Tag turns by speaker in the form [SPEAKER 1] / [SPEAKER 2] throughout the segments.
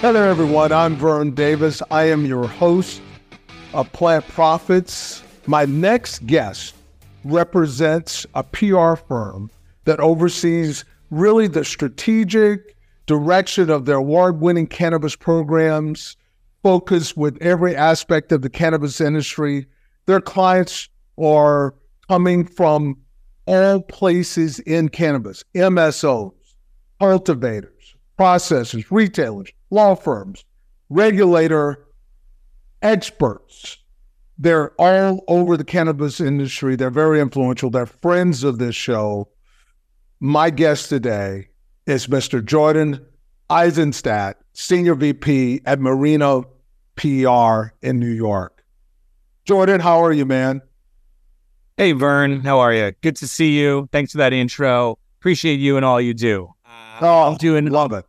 [SPEAKER 1] Hello, everyone. I'm Vern Davis. I am your host of Plant Profits. My next guest represents a PR firm that oversees really the strategic direction of their award winning cannabis programs, focused with every aspect of the cannabis industry. Their clients are coming from all places in cannabis MSOs, cultivators, processors, retailers, law firms, regulator experts. They're all over the cannabis industry. They're very influential. They're friends of this show. My guest today is Mr. Jordan Isenstadt, Senior VP at Marino PR in New York. Jordan, how are you, man?
[SPEAKER 2] Hey, Vern, how are you? Good to see you. Thanks for that intro. Appreciate you and all you do.
[SPEAKER 1] Uh, oh, doing love it.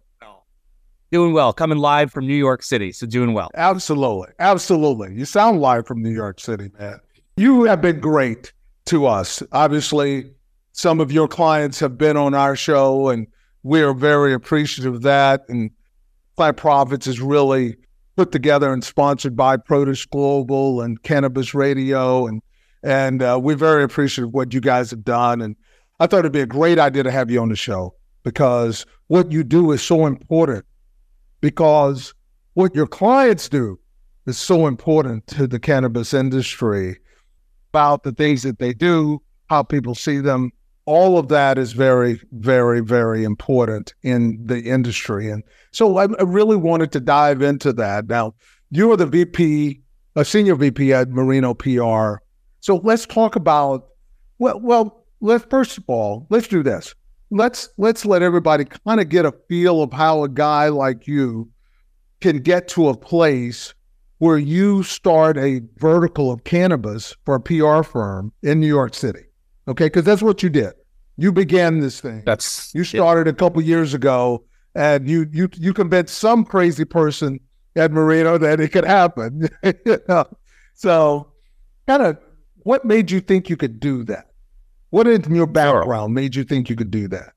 [SPEAKER 2] Doing well. Coming live from New York City, so doing well.
[SPEAKER 1] Absolutely, absolutely. You sound live from New York City, man. You have been great to us. Obviously, some of your clients have been on our show, and we are very appreciative of that. And Plant Profits is really put together and sponsored by Produce Global and Cannabis Radio, and and uh, we're very appreciative of what you guys have done. And I thought it'd be a great idea to have you on the show because what you do is so important because what your clients do is so important to the cannabis industry about the things that they do, how people see them. All of that is very, very, very important in the industry. And so I, I really wanted to dive into that. Now, you are the VP, a senior VP at Marino PR. So let's talk about well, well, let's first of all, let's do this let's let's let everybody kind of get a feel of how a guy like you can get to a place where you start a vertical of cannabis for a PR firm in New York City. Okay, because that's what you did. You began this thing.
[SPEAKER 2] That's
[SPEAKER 1] you started a couple years ago, and you you you convinced some crazy person at Marino that it could happen. so, kind of, what made you think you could do that? What in your background made you think you could do that?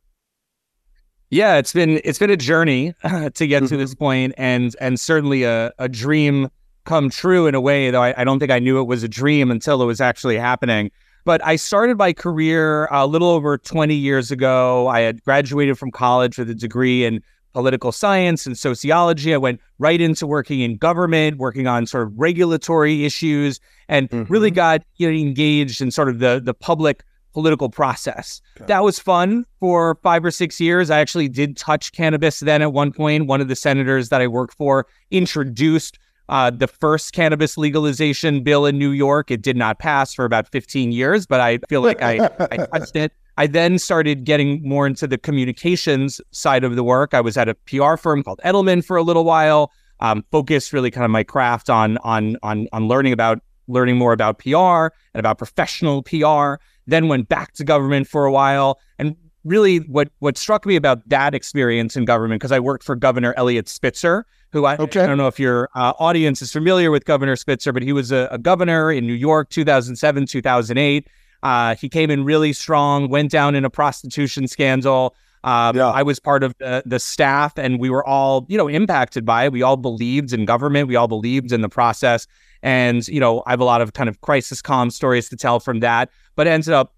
[SPEAKER 2] Yeah, it's been it's been a journey to get mm-hmm. to this point, and and certainly a, a dream come true in a way. Though I, I, don't think I knew it was a dream until it was actually happening. But I started my career a little over 20 years ago. I had graduated from college with a degree in political science and sociology. I went right into working in government, working on sort of regulatory issues, and mm-hmm. really got you know, engaged in sort of the the public political process. Okay. That was fun for five or six years. I actually did touch cannabis then at one point. One of the senators that I worked for introduced uh, the first cannabis legalization bill in New York. It did not pass for about 15 years, but I feel like I, I touched it. I then started getting more into the communications side of the work. I was at a PR firm called Edelman for a little while. Um, focused really kind of my craft on on on on learning about learning more about PR and about professional PR then went back to government for a while. And really, what what struck me about that experience in government, because I worked for Governor Eliot Spitzer, who I, okay. I don't know if your uh, audience is familiar with Governor Spitzer, but he was a, a governor in New York, 2007, 2008. Uh, he came in really strong, went down in a prostitution scandal. Um, yeah. I was part of the, the staff, and we were all, you know, impacted by it. We all believed in government. We all believed in the process. And, you know, I have a lot of kind of crisis calm stories to tell from that, but ended up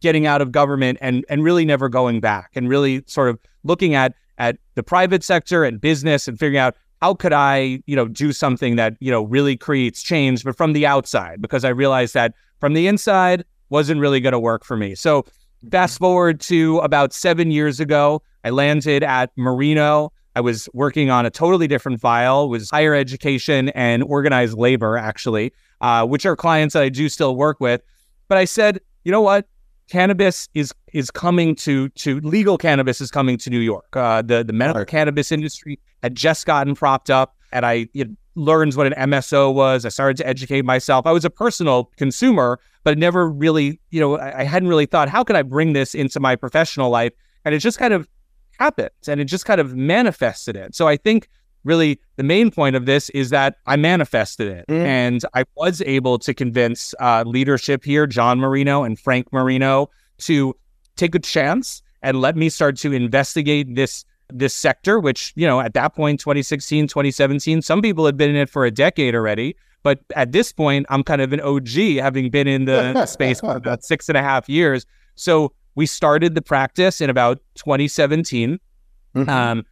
[SPEAKER 2] getting out of government and and really never going back and really sort of looking at at the private sector and business and figuring out how could I, you know, do something that, you know, really creates change, but from the outside, because I realized that from the inside wasn't really going to work for me. So fast forward to about seven years ago, I landed at Marino I was working on a totally different file, was higher education and organized labor, actually, uh, which are clients that I do still work with. But I said, you know what? Cannabis is is coming to to legal cannabis is coming to New York. Uh, the the medical cannabis industry had just gotten propped up, and I learned what an MSO was. I started to educate myself. I was a personal consumer, but never really, you know, I, I hadn't really thought how could I bring this into my professional life, and it just kind of happened and it just kind of manifested it. So I think really the main point of this is that I manifested it mm. and I was able to convince uh, leadership here, John Marino and Frank Marino, to take a chance and let me start to investigate this this sector, which, you know, at that point, 2016, 2017, some people had been in it for a decade already. But at this point, I'm kind of an OG, having been in the space for about six and a half years. So we started the practice in about 2017. Mm-hmm. Um,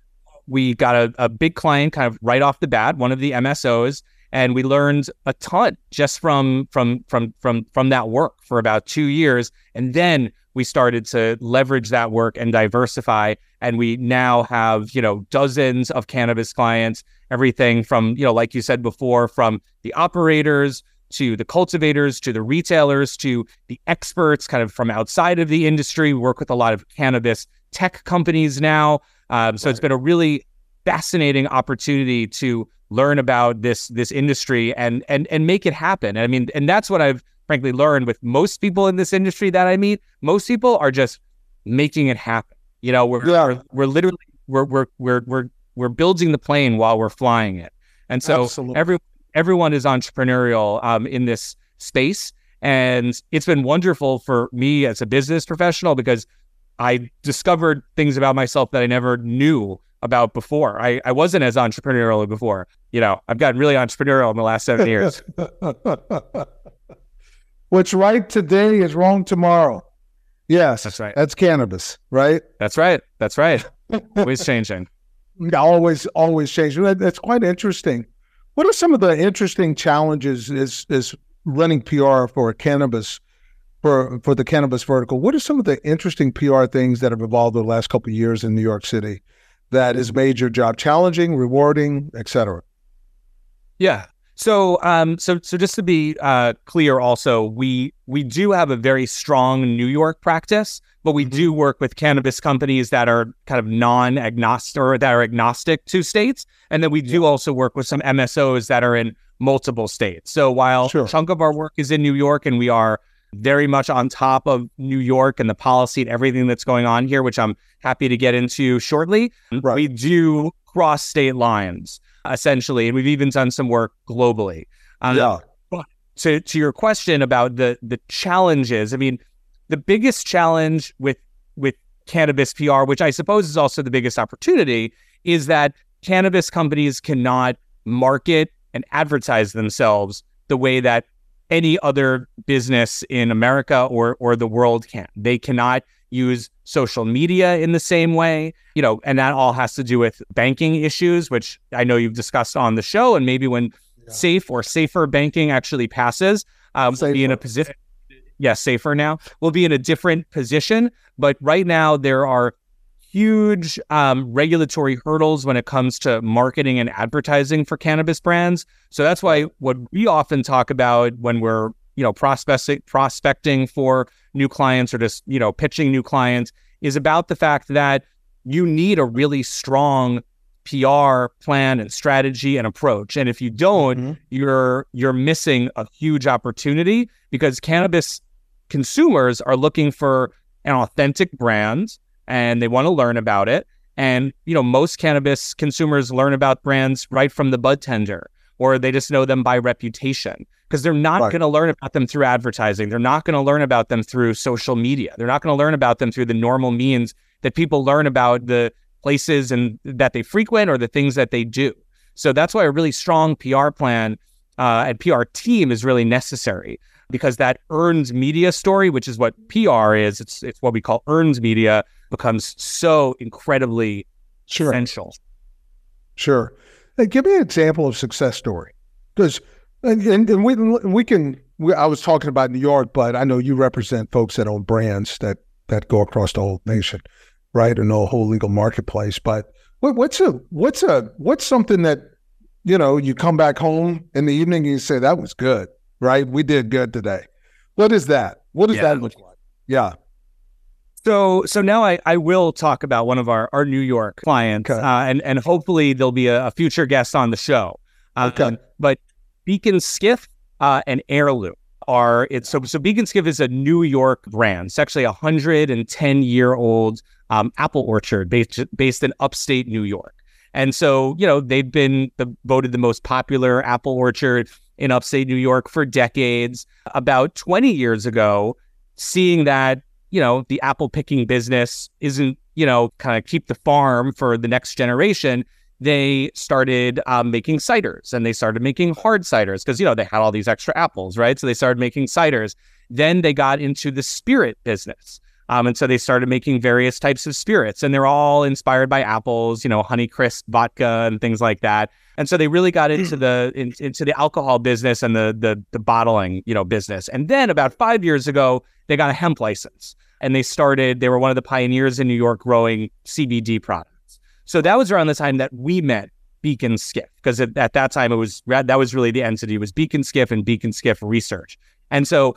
[SPEAKER 2] we got a, a big client kind of right off the bat, one of the MSOs, and we learned a ton just from from from from from that work for about two years. And then we started to leverage that work and diversify. And we now have, you know, dozens of cannabis clients, everything from, you know, like you said before, from the operators to the cultivators to the retailers to the experts kind of from outside of the industry. We work with a lot of cannabis tech companies now. Um, so right. it's been a really fascinating opportunity to learn about this this industry and and and make it happen. I mean, and that's what I've frankly learned with most people in this industry that I meet. Most people are just making it happen. You know, we're yeah. we're, we're, literally we're we're we're we're we're building the plane while we're flying it. And so Absolutely. every everyone is entrepreneurial um, in this space. And it's been wonderful for me as a business professional because I discovered things about myself that I never knew about before. I, I wasn't as entrepreneurial before. You know, I've gotten really entrepreneurial in the last seven years.
[SPEAKER 1] What's right today is wrong tomorrow. Yes,
[SPEAKER 2] that's right.
[SPEAKER 1] That's cannabis, right?
[SPEAKER 2] That's right. That's right. always changing.
[SPEAKER 1] Always, always changing. That's quite interesting. What are some of the interesting challenges is is running PR for cannabis for for the cannabis vertical? What are some of the interesting PR things that have evolved over the last couple of years in New York City that has made your job challenging, rewarding, etc.
[SPEAKER 2] Yeah. So, um, so, so just to be uh, clear, also, we we do have a very strong New York practice, but we mm-hmm. do work with cannabis companies that are kind of non-agnostic or that are agnostic to states, and then we do also work with some MSOs that are in multiple states. So, while sure. a chunk of our work is in New York, and we are very much on top of New York and the policy and everything that's going on here, which I'm happy to get into shortly, right. we do cross state lines essentially, and we've even done some work globally.
[SPEAKER 1] Um, yeah.
[SPEAKER 2] To to your question about the the challenges, I mean, the biggest challenge with with cannabis PR, which I suppose is also the biggest opportunity, is that cannabis companies cannot market and advertise themselves the way that any other business in America or or the world can. They cannot use social media in the same way, you know, and that all has to do with banking issues, which I know you've discussed on the show. And maybe when yeah. safe or safer banking actually passes, um, we'll be in a position. Yeah, safer now. We'll be in a different position. But right now, there are huge um, regulatory hurdles when it comes to marketing and advertising for cannabis brands. So that's why what we often talk about when we're you know prospecting prospecting for new clients or just you know pitching new clients is about the fact that you need a really strong PR plan and strategy and approach. And if you don't, mm-hmm. you're you're missing a huge opportunity because cannabis consumers are looking for an authentic brand and they want to learn about it. And you know, most cannabis consumers learn about brands right from the bud tender or they just know them by reputation because they're not right. going to learn about them through advertising. They're not going to learn about them through social media. They're not going to learn about them through the normal means that people learn about the places and that they frequent or the things that they do. So that's why a really strong PR plan uh, and PR team is really necessary because that earns media story, which is what PR is, it's it's what we call earns media, becomes so incredibly sure. essential.
[SPEAKER 1] Sure. Hey, give me an example of success story because and, and, and we we can. We, I was talking about New York, but I know you represent folks that own brands that that go across the whole nation, right, and the whole legal marketplace. But what, what's a what's a what's something that you know you come back home in the evening and you say that was good, right? We did good today. What is that? What does yeah. that look like? Yeah.
[SPEAKER 2] So so now I, I will talk about one of our, our New York clients, okay. uh, and and hopefully there'll be a, a future guest on the show. Uh, okay. Um, but Beak & Skiff uh, and Ayrloom are it's so so Beak & Skiff is a New York brand. It's actually a hundred and ten year old um, apple orchard based based in upstate New York. And so you know they've been the, voted the most popular apple orchard in upstate New York for decades. About twenty years ago, seeing that you know, the apple picking business isn't, you know, kind of keep the farm for the next generation, they started um, making ciders and they started making hard ciders because, you know, they had all these extra apples, right? So they started making ciders. Then they got into the spirit business. Um, and so they started making various types of spirits, and they're all inspired by apples, you know, Honeycrisp vodka and things like that. And so they really got into hmm. the in, into the alcohol business and the, the the bottling, you know, business. And then about five years ago, they got a hemp license, and they started. They were one of the pioneers in New York growing CBD products. So that was around the time that we met Beak & Skiff, because at, at that time it was that was really the entity it was Beak & Skiff and Beak & Skiff Research. And so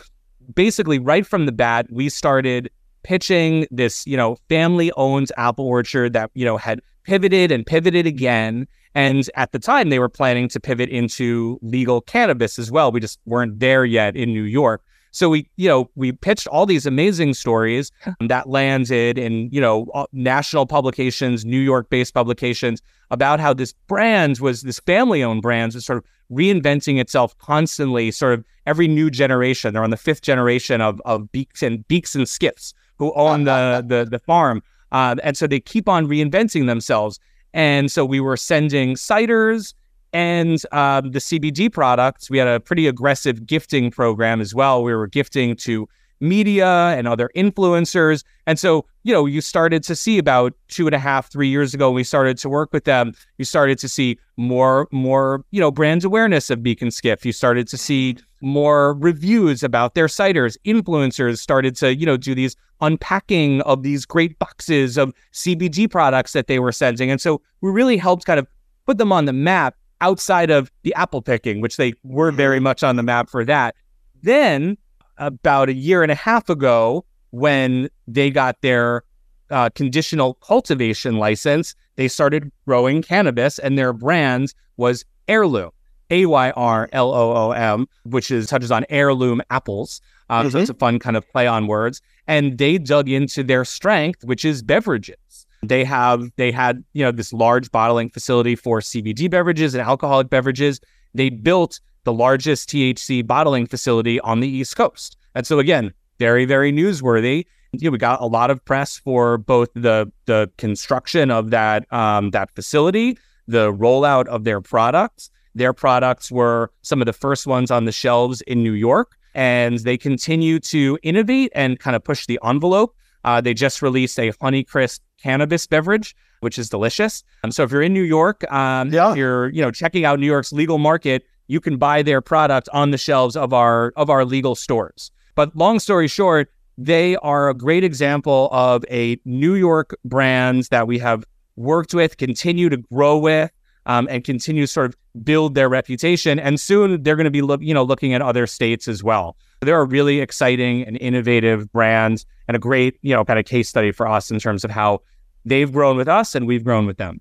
[SPEAKER 2] basically, right from the bat, we started pitching this, you know, family owned apple orchard that, you know, had pivoted and pivoted again. And at the time, they were planning to pivot into legal cannabis as well. We just weren't there yet in New York. So we, you know, we pitched all these amazing stories that landed in, you know, national publications, New York-based publications about how this brand was this family-owned brand was sort of reinventing itself constantly, sort of every new generation. They're on the fifth generation of of beaks and beaks and skiffs who own the the, the farm, uh, and so they keep on reinventing themselves. And so we were sending ciders and um, the CBD products. We had a pretty aggressive gifting program as well. We were gifting to media and other influencers. And so, you know, you started to see about two and a half, three years ago, we started to work with them. You started to see more, more, you know, brand awareness of Beak & Skiff. You started to see more reviews about their ciders. Influencers started to, you know, do these unpacking of these great boxes of CBD products that they were sending. And so we really helped kind of put them on the map outside of the apple picking, which they were very mm-hmm. much on the map for that. Then about a year and a half ago, when they got their uh, conditional cultivation license, they started growing cannabis, and their brand was Ayrloom, A Y R L O O M, which is touches on heirloom apples. Um, mm-hmm. So it's a fun kind of play on words. And they dug into their strength, which is beverages. They have they had you know this large bottling facility for CBD beverages and alcoholic beverages. They built the largest THC bottling facility on the East Coast. And so again, very, very newsworthy. You know, we got a lot of press for both the the construction of that um, that facility, the rollout of their products. Their products were some of the first ones on the shelves in New York, and they continue to innovate and kind of push the envelope. Uh, they just released a Honeycrisp cannabis beverage, which is delicious. Um, so if you're in New York, um, yeah. you're you know checking out New York's legal market, you can buy their product on the shelves of our of our legal stores. But long story short, they are a great example of a New York brand that we have worked with, continue to grow with, um, and continue to sort of build their reputation. And soon they're going to be look, you know, looking at other states as well. They're a really exciting and innovative brand and a great, you know, kind of case study for us in terms of how they've grown with us and we've grown with them.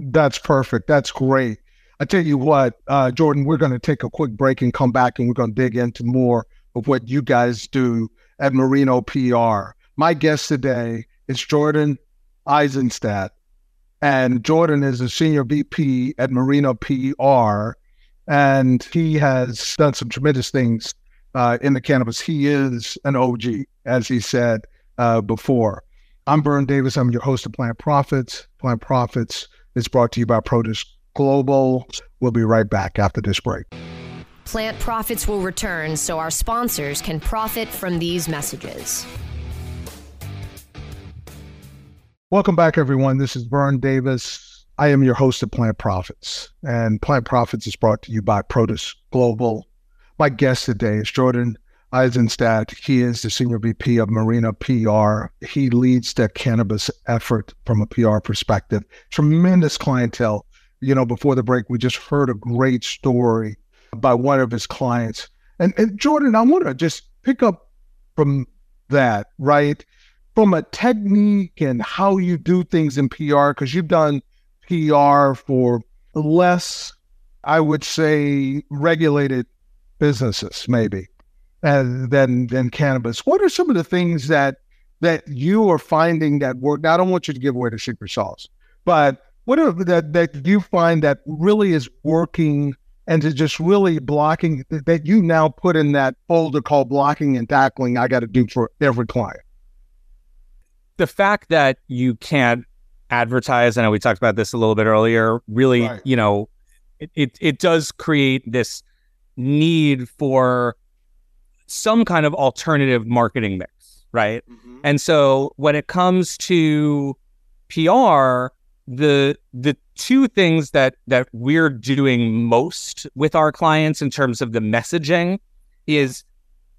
[SPEAKER 1] That's perfect. That's great. I tell you what, uh, Jordan, we're going to take a quick break and come back and we're going to dig into more of what you guys do at Marino PR. My guest today is Jordan Isenstadt. And Jordan is a senior VP at Marino PR. And he has done some tremendous things uh, in the cannabis. He is an OG, as he said uh, before. I'm Vern Davis. I'm your host of Plant Profits. Plant Profits is brought to you by Produce Global. We'll be right back after this break.
[SPEAKER 3] Plant Profits will return so our sponsors can profit from these messages.
[SPEAKER 1] Welcome back, everyone. This is Vern Davis. I am your host of Plant Profits, and Plant Profits is brought to you by Produce Global. My guest today is Jordan Isenstadt. He is the Senior VP of Marino PR. He leads the cannabis effort from a PR perspective. Tremendous clientele you know, before the break, we just heard a great story by one of his clients. And, and Jordan, I want to just pick up from that, right? From a technique and how you do things in PR, because you've done PR for less, I would say, regulated businesses, maybe, uh, than than cannabis. What are some of the things that that you are finding that work? Now, I don't want you to give away the secret sauce, but what are that that you find that really is working and to just really blocking that you now put in that folder called blocking and tackling I got to do for every client?
[SPEAKER 2] the fact that you can't advertise, I know we talked about this a little bit earlier, really,
[SPEAKER 1] Right.
[SPEAKER 2] you know, it, it, it does create this need for some kind of alternative marketing mix, right? Mm-hmm. And so when it comes to PR, the the two things that that we're doing most with our clients in terms of the messaging is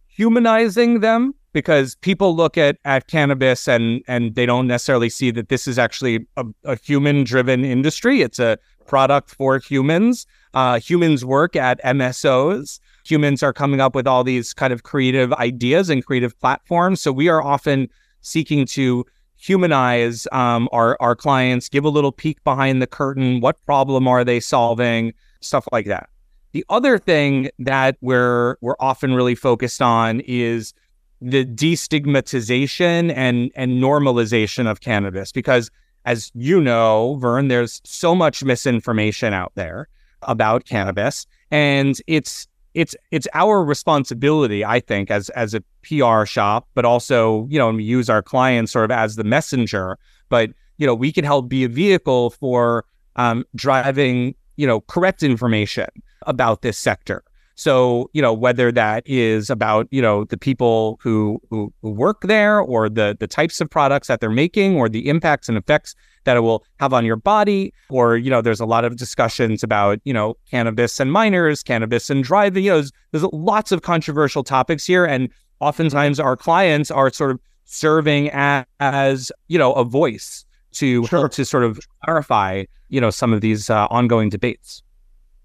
[SPEAKER 2] humanizing them because people look at at cannabis and and they don't necessarily see that this is actually a, a human driven industry. It's a product for humans. Uh, humans work at MSOs. Humans are coming up with all these kind of creative ideas and creative platforms. So we are often seeking to humanize um, our our clients, give a little peek behind the curtain. What problem are they solving? Stuff like that. The other thing that we're we're often really focused on is the destigmatization and and normalization of cannabis because as you know, Vern, there's so much misinformation out there about cannabis and it's it's it's our responsibility, I think, as as a PR shop, but also, you know, and we use our clients sort of as the messenger. But you know, we can help be a vehicle for um, driving, you know, correct information about this sector. So, you know, whether that is about, you know, the people who, who who work there or the the types of products that they're making or the impacts and effects that it will have on your body or, you know, there's a lot of discussions about, you know, cannabis and minors, cannabis and driving, you know, there's, there's lots of controversial topics here and oftentimes our clients are sort of serving as, as you know, a voice to
[SPEAKER 1] Sure.
[SPEAKER 2] help to sort of clarify, you know, some of these uh, ongoing debates.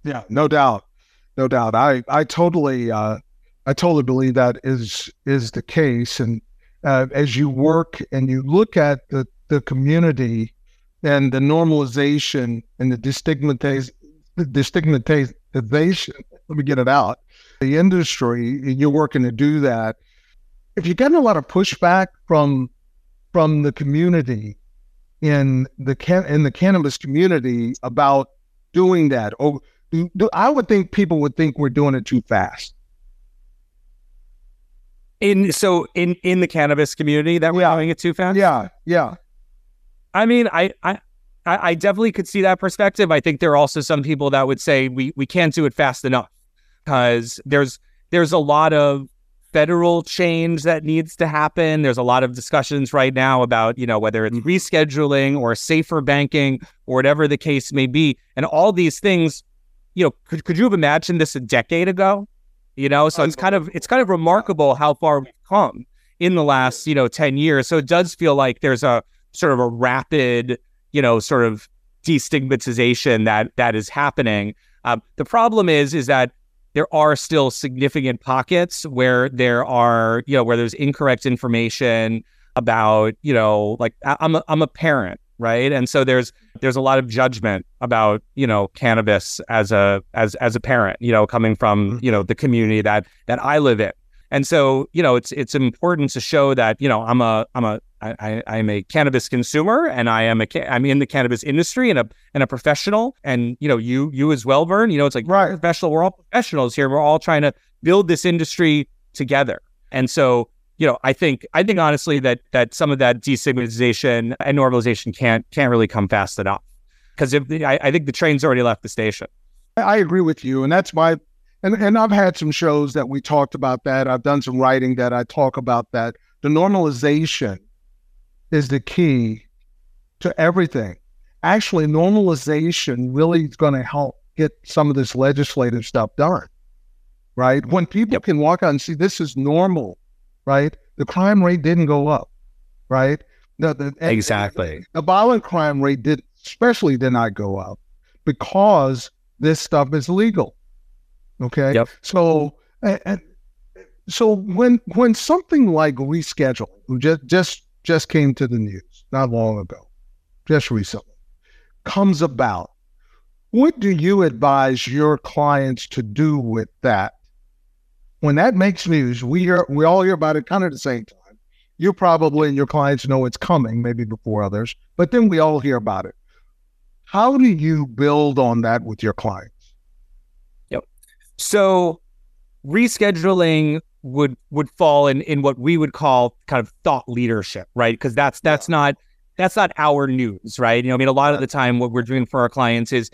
[SPEAKER 1] Yeah, no doubt, no doubt. I I totally uh, I totally believe that is is the case. And uh, as you work and you look at the the community and the normalization and the destigmatiz the destigmatization. Let me get it out. The industry, you're working to do that. If you're getting a lot of pushback from from the community in the can in the cannabis community about doing that, or do, do, I would think people would think we're doing it too fast.
[SPEAKER 2] In so in in the cannabis community that we're
[SPEAKER 1] Yeah.
[SPEAKER 2] doing it too fast.
[SPEAKER 1] Yeah, yeah,
[SPEAKER 2] I mean, I, I, I I definitely could see that perspective. I think there are also some people that would say we we can't do it fast enough because there's there's a lot of federal change that needs to happen. There's a lot of discussions right now about you know whether it's mm-hmm. rescheduling or safer banking or whatever the case may be, and all these things. You know, could could you have imagined this a decade ago? You know, so it's kind of it's kind of remarkable how far we've come in the last you know ten years. So it does feel like there's a sort of a rapid, you know, sort of destigmatization that that is happening. Um, the problem is, is that there are still significant pockets where there are, you know, where there's incorrect information about, you know, like I'm a, I'm a parent, right? And so there's there's a lot of judgment about, you know, cannabis as a as as a parent, you know, coming from, mm-hmm. you know, the community that that I live in. And so, you know, it's it's important to show that, you know, I'm a I'm a I, I, I'm a cannabis consumer and I am a I'm in the cannabis industry and a and a professional and you know you you as well Vern you know it's like
[SPEAKER 1] Right.
[SPEAKER 2] professional we're all professionals here we're all trying to build this industry together and so you know I think I think honestly that that some of that destigmatization and normalization can't can't really come fast enough because if I, I think the train's already left the station
[SPEAKER 1] I, I agree with you, and that's my and and I've had some shows that we talked about that. I've done some writing that I talk about that. The normalization is the key to everything. Actually, normalization really is going to help get some of this legislative stuff done. Right? When people
[SPEAKER 2] Yep.
[SPEAKER 1] can walk out and see this is normal, right? The crime rate didn't go up, right? The, the,
[SPEAKER 2] exactly
[SPEAKER 1] the violent crime rate did especially did not go up because this stuff is legal. Okay.
[SPEAKER 2] Yep.
[SPEAKER 1] So and, and so when when something like rescheduling, who just just just came to the news not long ago, just recently, comes about, what do you advise your clients to do with that? When that makes news, we hear we all hear about it kind of at the same time you probably and your clients know it's coming, maybe before others, but then we all hear about it. How do you build on that with your clients? Yep.
[SPEAKER 2] So rescheduling would would fall in in what we would call kind of thought leadership, right? Because that's that's not that's not our news, right? You know, I mean, a lot of the time, what we're doing for our clients is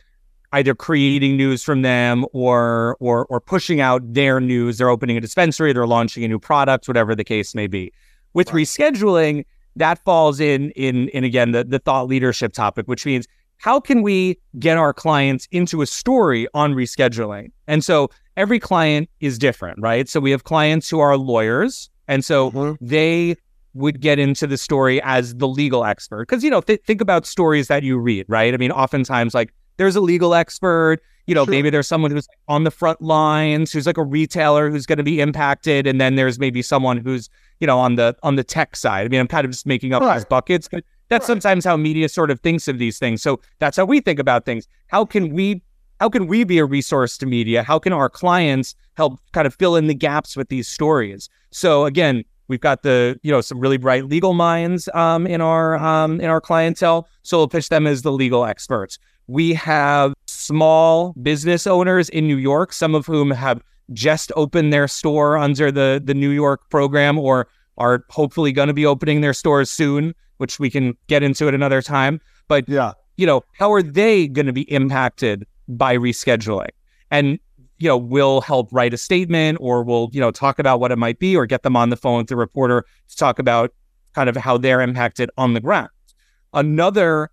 [SPEAKER 2] either creating news from them or or or pushing out their news. They're opening a dispensary, they're launching a new product, whatever the case may be. With right. rescheduling, that falls in in in again the the thought leadership topic, which means how can we get our clients into a story on rescheduling? And so every client is different, right? So we have clients who are lawyers, and so mm-hmm. they would get into the story as the legal expert. Because, you know, th- think about stories that you read, right? I mean, oftentimes, like, there's a legal expert, you know, sure. maybe there's someone who's on the front lines, who's like a retailer who's going to be impacted. And then there's maybe someone who's, you know, on the on the tech side. I mean, I'm kind of just making up right. these buckets, but that's right. sometimes how media sort of thinks of these things. So that's how we think about things. How can we how can we be a resource to media? How can our clients help kind of fill in the gaps with these stories? So again, we've got the you know some really bright legal minds um, in our um, in our clientele, so we'll pitch them as the legal experts. We have small business owners in New York, some of whom have just opened their store under the the New York program, or are hopefully going to be opening their stores soon, which we can get into at another time. But yeah, you know, how are they going to be impacted by rescheduling. And you know, we'll help write a statement or we'll, you know, talk about what it might be or get them on the phone with the reporter to talk about kind of how they're impacted on the ground. Another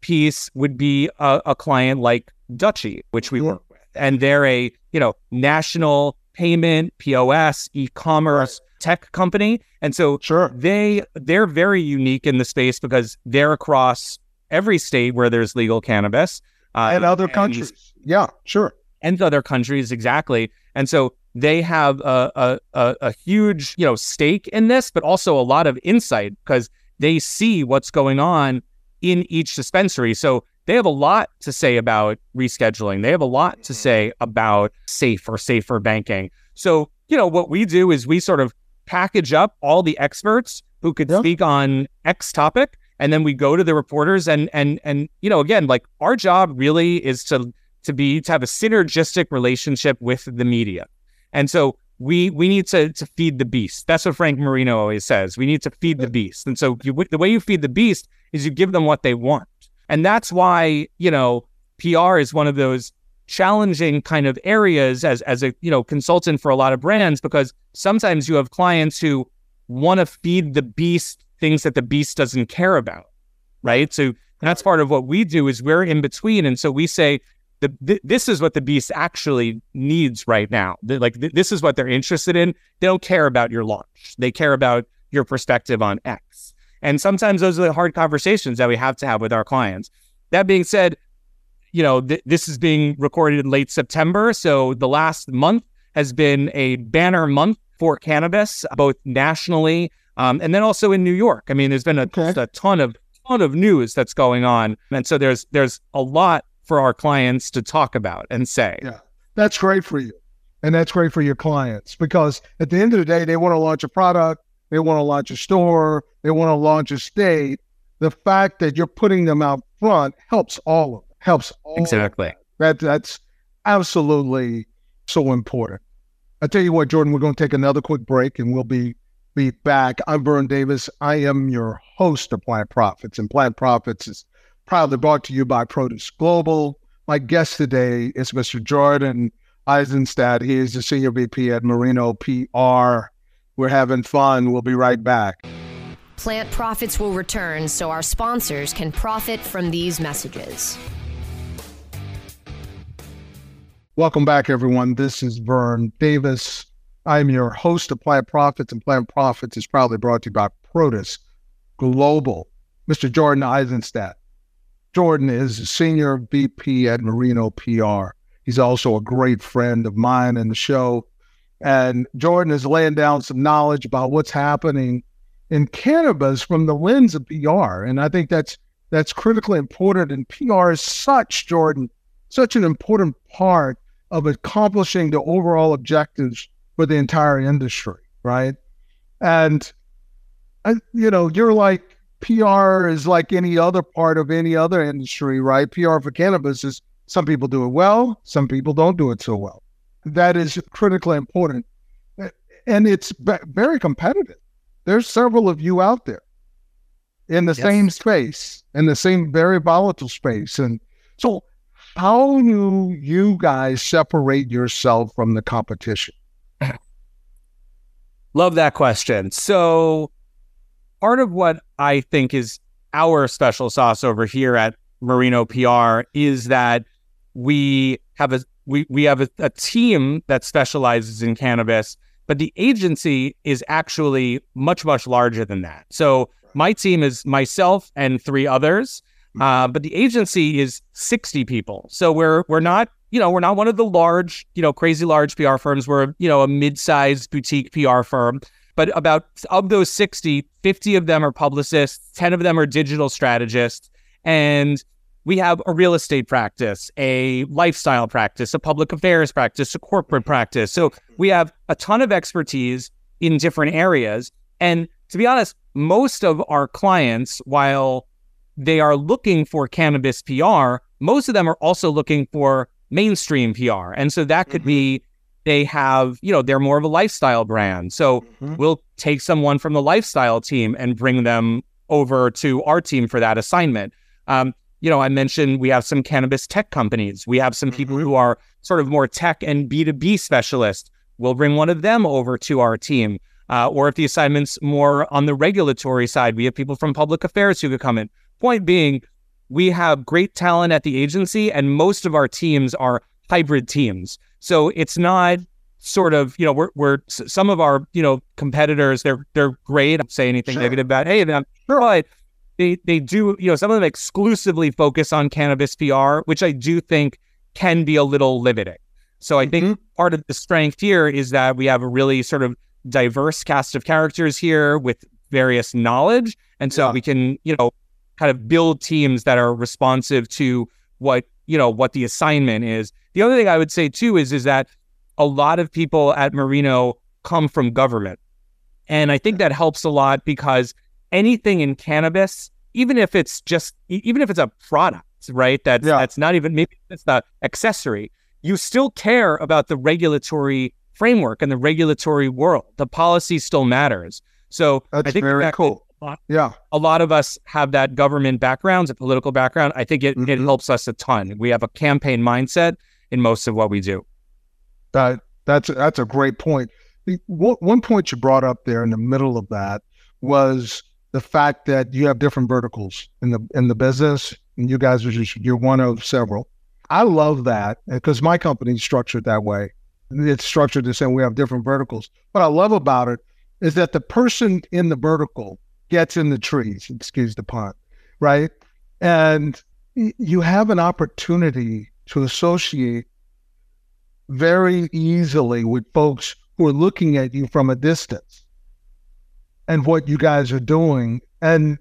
[SPEAKER 2] piece would be a, a client like Dutchie, which we work with. And they're a, you know, national payment, POS, e-commerce tech company. And so sure. they they're very unique in the space because they're across every state where there's legal cannabis
[SPEAKER 1] uh, and other and, countries. Yeah, sure.
[SPEAKER 2] And other countries, exactly. And so they have a, a, a, huge, you know, stake in this, but also a lot of insight because they see what's going on in each dispensary. So they have a lot to say about rescheduling. They have a lot to mm-hmm. say about safe or safer banking. So, you know, what we do is we sort of package up all the experts who could yeah. speak on X topic and then we go to the reporters and and and you know again like our job really is to to be to have a synergistic relationship with the media. And so we we need to to feed the beast. That's what frank marino always says. We need to feed the beast. And so you, the way you feed the beast is you give them what they want. And that's why you know pr is one of those challenging kind of areas as as a you know consultant for a lot of brands because sometimes you have clients who want to feed the beast things that the beast doesn't care about, right? So that's part of what we do is we're in between, and so we say the th- this is what the beast actually needs right now. They're like th- this is what they're interested in. They don't care about your launch. They care about your perspective on X. And sometimes those are the hard conversations that we have to have with our clients. That being said, you know, th- this is being recorded in late September. So the last month has been a banner month for cannabis, both nationally um, and then also in New York. I mean, there's been a, okay. a ton of ton of news that's going on, and so there's there's a lot for our clients to talk about and say.
[SPEAKER 1] Yeah, that's great for you, and that's great for your clients because at the end of the day, they want to launch a product, they want to launch a store, they want to launch a state. The fact that you're putting them out front helps all of them. Helps all
[SPEAKER 2] exactly.
[SPEAKER 1] That that's absolutely so important. I tell you what, Jordan, we're going to take another quick break, and we'll be be back. I'm Vern Davis. I am your host of Plant Profits, and Plant Profits is proudly brought to you by Produce Global. My guest today is Mr. Jordan Isenstadt. He is the Senior VP at Marino PR. We're having fun. We'll be right back.
[SPEAKER 3] Plant Profits will return so our sponsors can profit from these messages.
[SPEAKER 1] Welcome back, everyone. This is Vern Davis. I'm your host of Plant Profits, and Plant Profits is proudly brought to you by Produce Global. Mr. Jordan Isenstadt. Jordan is a senior VP at Marino PR. He's also a great friend of mine in the show. And Jordan is laying down some knowledge about what's happening in cannabis from the lens of PR. And I think that's that's critically important. And PR is such, Jordan, such an important part of accomplishing the overall objectives for the entire industry, right? And, I, you know, you're like, PR is like any other part of any other industry, right? PR for cannabis is some people do it well, some people don't do it so well. That is critically important. and it's very competitive. There's several of you out there in the yes. same space, in the same very volatile space. And so, how do you guys separate yourself from the competition?
[SPEAKER 2] Love that question. So, part of what I think is our special sauce over here at Marino PR is that we have a we we have a, a team that specializes in cannabis, but the agency is actually much much larger than that. So my team is myself and three others, mm-hmm. uh, but the agency is sixty people. So we're we're not you know we're not one of the large you know crazy large PR firms. We're you know a mid sized boutique PR firm. But about of those 60, 50 of them are publicists, 10 of them are digital strategists, and we have a real estate practice, a lifestyle practice, a public affairs practice, a corporate practice. So we have a ton of expertise in different areas. And to be honest, most of our clients, while they are looking for cannabis PR, most of them are also looking for mainstream PR. And so that could mm-hmm. be they have, you know, they're more of a lifestyle brand. So mm-hmm. we'll take someone from the lifestyle team and bring them over to our team for that assignment. Um, you know, I mentioned we have some cannabis tech companies. We have some people mm-hmm. who are sort of more tech and B2B specialists. We'll bring one of them over to our team. Uh, or if the assignment's more on the regulatory side, we have people from public affairs who could come in. Point being, we have great talent at the agency, and most of our teams are hybrid teams. So it's not sort of, you know, we're, we're some of our, you know, competitors, they're they're great. I don't say anything sure. negative about any of them, but they they do you know some of them exclusively focus on cannabis PR, which I do think can be a little limiting. So I mm-hmm. think part of the strength here is that we have a really sort of diverse cast of characters here with various knowledge, and so yeah. we can you know kind of build teams that are responsive to what you know what the assignment is. The other thing I would say too is is that a lot of people at Marino come from government. And I think that helps a lot because anything in cannabis, even if it's just even if it's a product, right? That's yeah. that's not even maybe it's the accessory. You still care about the regulatory framework and the regulatory world. The policy still matters. So
[SPEAKER 1] that's
[SPEAKER 2] I think
[SPEAKER 1] very cool.
[SPEAKER 2] A lot,
[SPEAKER 1] yeah,
[SPEAKER 2] a lot of us have that government background, a political background. I think it, mm-hmm. it helps us a ton. We have a campaign mindset in most of what we do.
[SPEAKER 1] That that's that's a great point. One point you brought up there in the middle of that was the fact that you have different verticals in the in the business, and you guys are just you're one of several. I love that because my company's structured that way. It's structured the same. We have different verticals. What I love about it is that the person in the vertical gets in the trees. Excuse the pun, right? And you have an opportunity to associate very easily with folks who are looking at you from a distance and what you guys are doing. And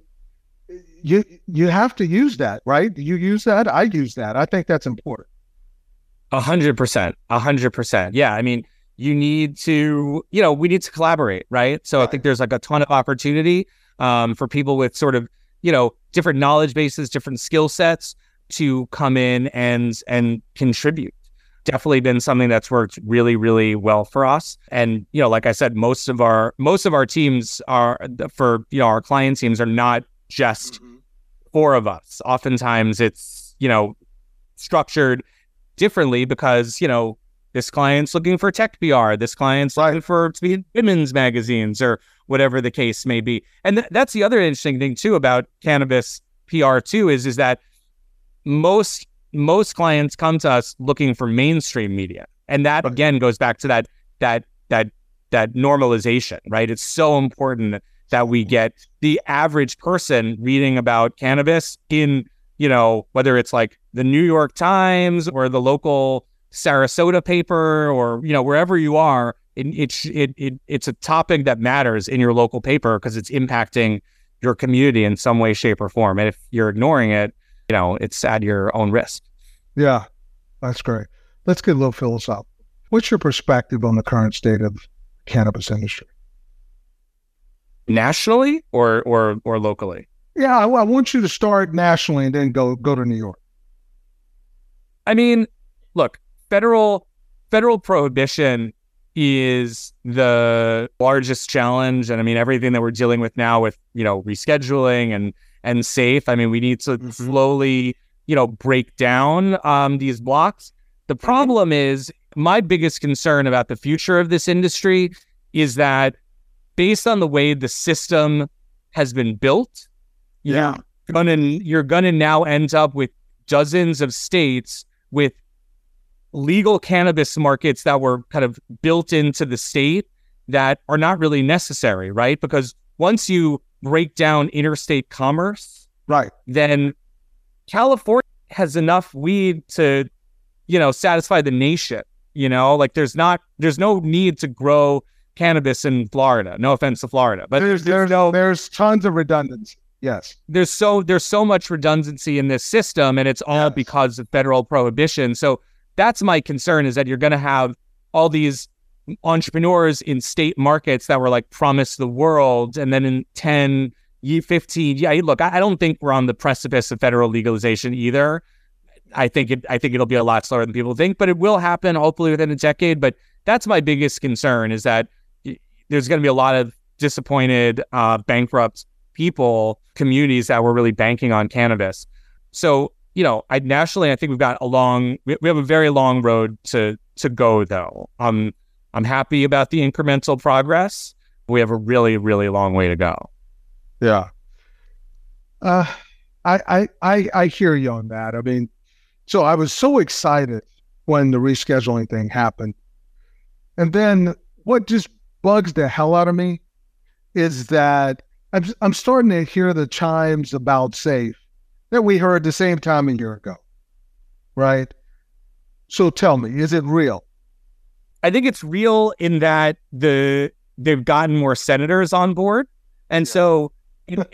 [SPEAKER 1] you you have to use that, right? You use that. I use that. I think that's important.
[SPEAKER 2] A hundred percent. A hundred percent. Yeah. I mean, you need to, you know, we need to collaborate, right? So right. I think there's like a ton of opportunity um, for people with sort of, you know, different knowledge bases, different skill sets to come in and and contribute. Definitely been something that's worked really really well for us. And you know like i said most of our most of our teams are for you know our client teams are not just mm-hmm. four of us. Oftentimes it's you know structured differently because you know this client's looking for tech pr this client's right. looking for to be in women's magazines or whatever the case may be and th- that's the other interesting thing too about cannabis pr too is is that most most clients come to us looking for mainstream media. And that again goes back to that that that that normalization, right? It's so important that we get the average person reading about cannabis in, you know, whether it's like the New York Times or the local Sarasota paper or, you know, wherever you are, it, it, it, it it's a topic that matters in your local paper because it's impacting your community in some way, shape, or form. And if you're ignoring it, you know, it's at your own risk.
[SPEAKER 1] Yeah, that's great. Let's get a little philosophical. What's your perspective on the current state of cannabis industry?
[SPEAKER 2] Nationally or or or locally?
[SPEAKER 1] Yeah, I, I want you to start nationally and then go go to New York.
[SPEAKER 2] I mean, look, federal federal prohibition is the largest challenge. And I mean, everything that we're dealing with now with, you know, rescheduling and, and safe. I mean, we need to mm-hmm. slowly, you know, break down um, these blocks. The problem is my biggest concern about the future of this industry is that based on the way the system has been built,
[SPEAKER 1] yeah,
[SPEAKER 2] you're gonna, you're gonna now end up with dozens of states with legal cannabis markets that were kind of built into the state that are not really necessary, right? Because once you break down interstate commerce,
[SPEAKER 1] right,
[SPEAKER 2] then California has enough weed to, you know, satisfy the nation. You know, like there's not there's no need to grow cannabis in Florida. No offense to Florida, but
[SPEAKER 1] there's there's, no, there's tons of redundancy. Yes.
[SPEAKER 2] There's so there's so much redundancy in this system and it's all yes. because of federal prohibition. So that's my concern is that you're going to have all these entrepreneurs in state markets that were like promised the world and then in 10 15 yeah look I, don't think we're on the precipice of federal legalization either. I think it i think it'll be a lot slower than people think but it will happen hopefully within a decade. But that's my biggest concern is that there's going to be a lot of disappointed uh, bankrupt people communities that were really banking on cannabis. So you know, I nationally, I think we've got a long, we, have a very long road to to go. Though, I'm I'm happy about the incremental progress. We have a really, really long way to go.
[SPEAKER 1] Yeah. Uh, I, I, I, I hear you on that. I mean, so I was so excited when the rescheduling thing happened. And then what just bugs the hell out of me is that I'm, I'm starting to hear the chimes about safe that we heard the same time a year ago, right? So tell me, is it real?
[SPEAKER 2] I think it's real in that the they've gotten more senators on board, and yeah. so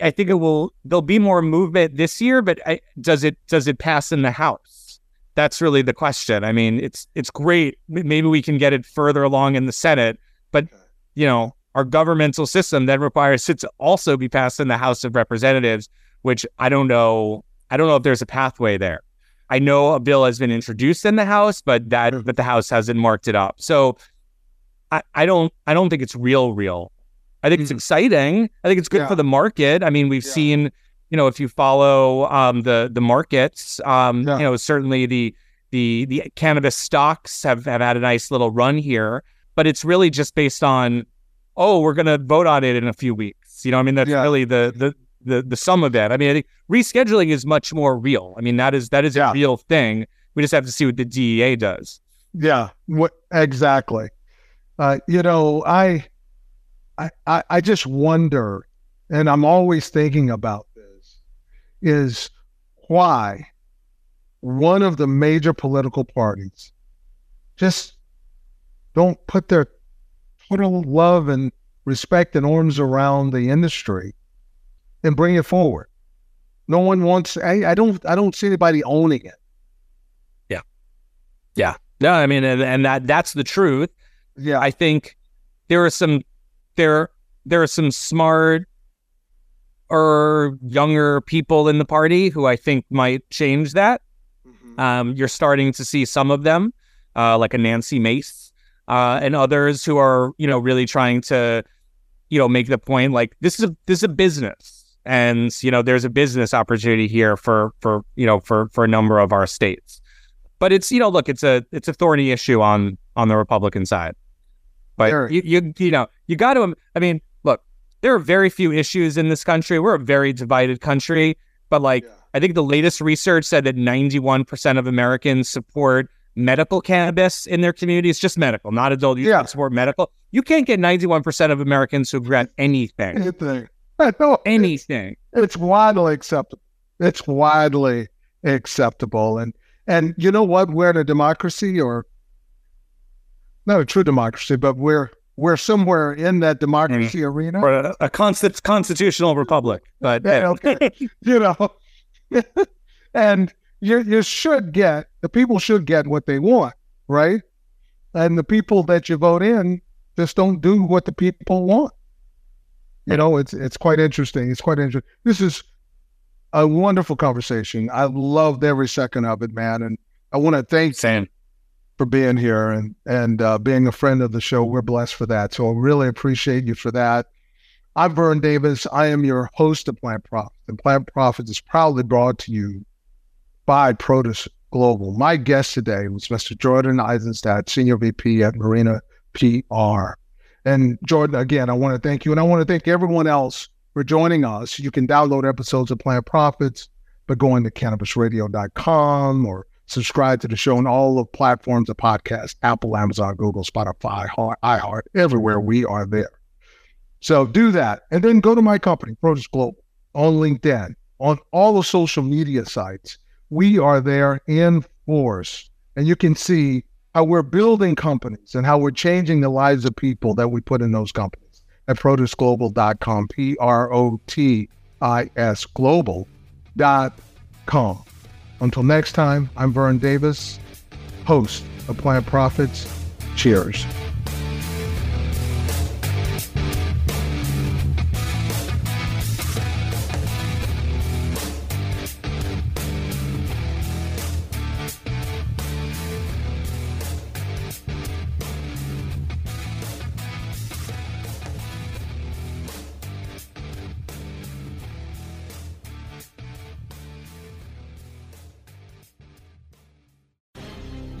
[SPEAKER 2] I think it will. There'll be more movement this year, but I, does it does it pass in the House? That's really the question. I mean, it's it's great. Maybe we can get it further along in the Senate, but you know, our governmental system then requires it to also be passed in the House of Representatives, which I don't know I don't know if there's a pathway there. I know a bill has been introduced in the House, but that but the House hasn't marked it up. So I, I don't I don't think it's real real. I think mm. it's exciting. I think it's good yeah. for the market. I mean, we've yeah. seen, you know, if you follow um, the the markets, um, yeah. you know, certainly the the the cannabis stocks have, have had a nice little run here, but it's really just based on, oh, we're gonna vote on it in a few weeks. You know, I mean, that's really the the the the sum of that. I mean, I think rescheduling is much more real. I mean, that is that is yeah. a real thing. We just have to see what the DEA does.
[SPEAKER 1] Yeah, what exactly? Uh, you know, I, I, I just wonder, and I'm always thinking about this, is why one of the major political parties just don't put their total love and respect and arms around the industry and bring it forward. No one wants. I, I don't. I don't see anybody owning it.
[SPEAKER 2] Yeah, yeah. No, I mean, and, and that that's the truth.
[SPEAKER 1] Yeah,
[SPEAKER 2] I think there are some there there are some smart or younger people in the party who I think might change that. Mm-hmm. Um, you're starting to see some of them, uh, like a Nancy Mace, uh, and others who are, you know, really trying to, you know, make the point like this is a this is a business and you know there's a business opportunity here for for you know for for a number of our states. But it's you know look it's a it's a thorny issue on on the republican side. But you, you you know you got to i mean look there are very few issues in this country. We're a very divided country. But like yeah. i think the latest research said that 91% of americans support medical cannabis in their communities just medical not adult use yeah. support medical. You can't get 91% of americans who grant anything.
[SPEAKER 1] Anything
[SPEAKER 2] no, anything.
[SPEAKER 1] It's, it's widely acceptable. It's widely acceptable. And and you know what? We're in a democracy or not a true democracy, but we're we're somewhere in that democracy mm. arena.
[SPEAKER 2] Or a, a const- constitutional republic. But
[SPEAKER 1] yeah, okay. you know. and you you should get the people should get what they want, right? And the people that you vote in just don't do what the people want you know, it's it's quite interesting. It's quite interesting. This is a wonderful conversation. I loved every second of it, man. And I want to thank
[SPEAKER 2] Sam
[SPEAKER 1] for being here and and uh, being a friend of the show. We're blessed for that. So I really appreciate you for that. I'm Vern Davis. I am your host of Plant Profit. And Plant Profit is proudly brought to you by Protis Global. My guest today was Mr. Jordan Isenstadt, Senior VP at Marino PR. And Jordan, again, I want to thank you. And I want to thank everyone else for joining us. You can download episodes of Plant Profits by going to cannabisradio.com or subscribe to the show on all the platforms of podcast Apple, Amazon, Google, Spotify, iHeart, everywhere we are there. So do that. And then go to my company, Protis Global, on LinkedIn, on all the social media sites. We are there in force. And you can see how we're building companies and how we're changing the lives of people that we put in those companies at protisglobal.com, P R O T I S global.com. Until next time, I'm Vern Davis, host of Plant Profits. Cheers.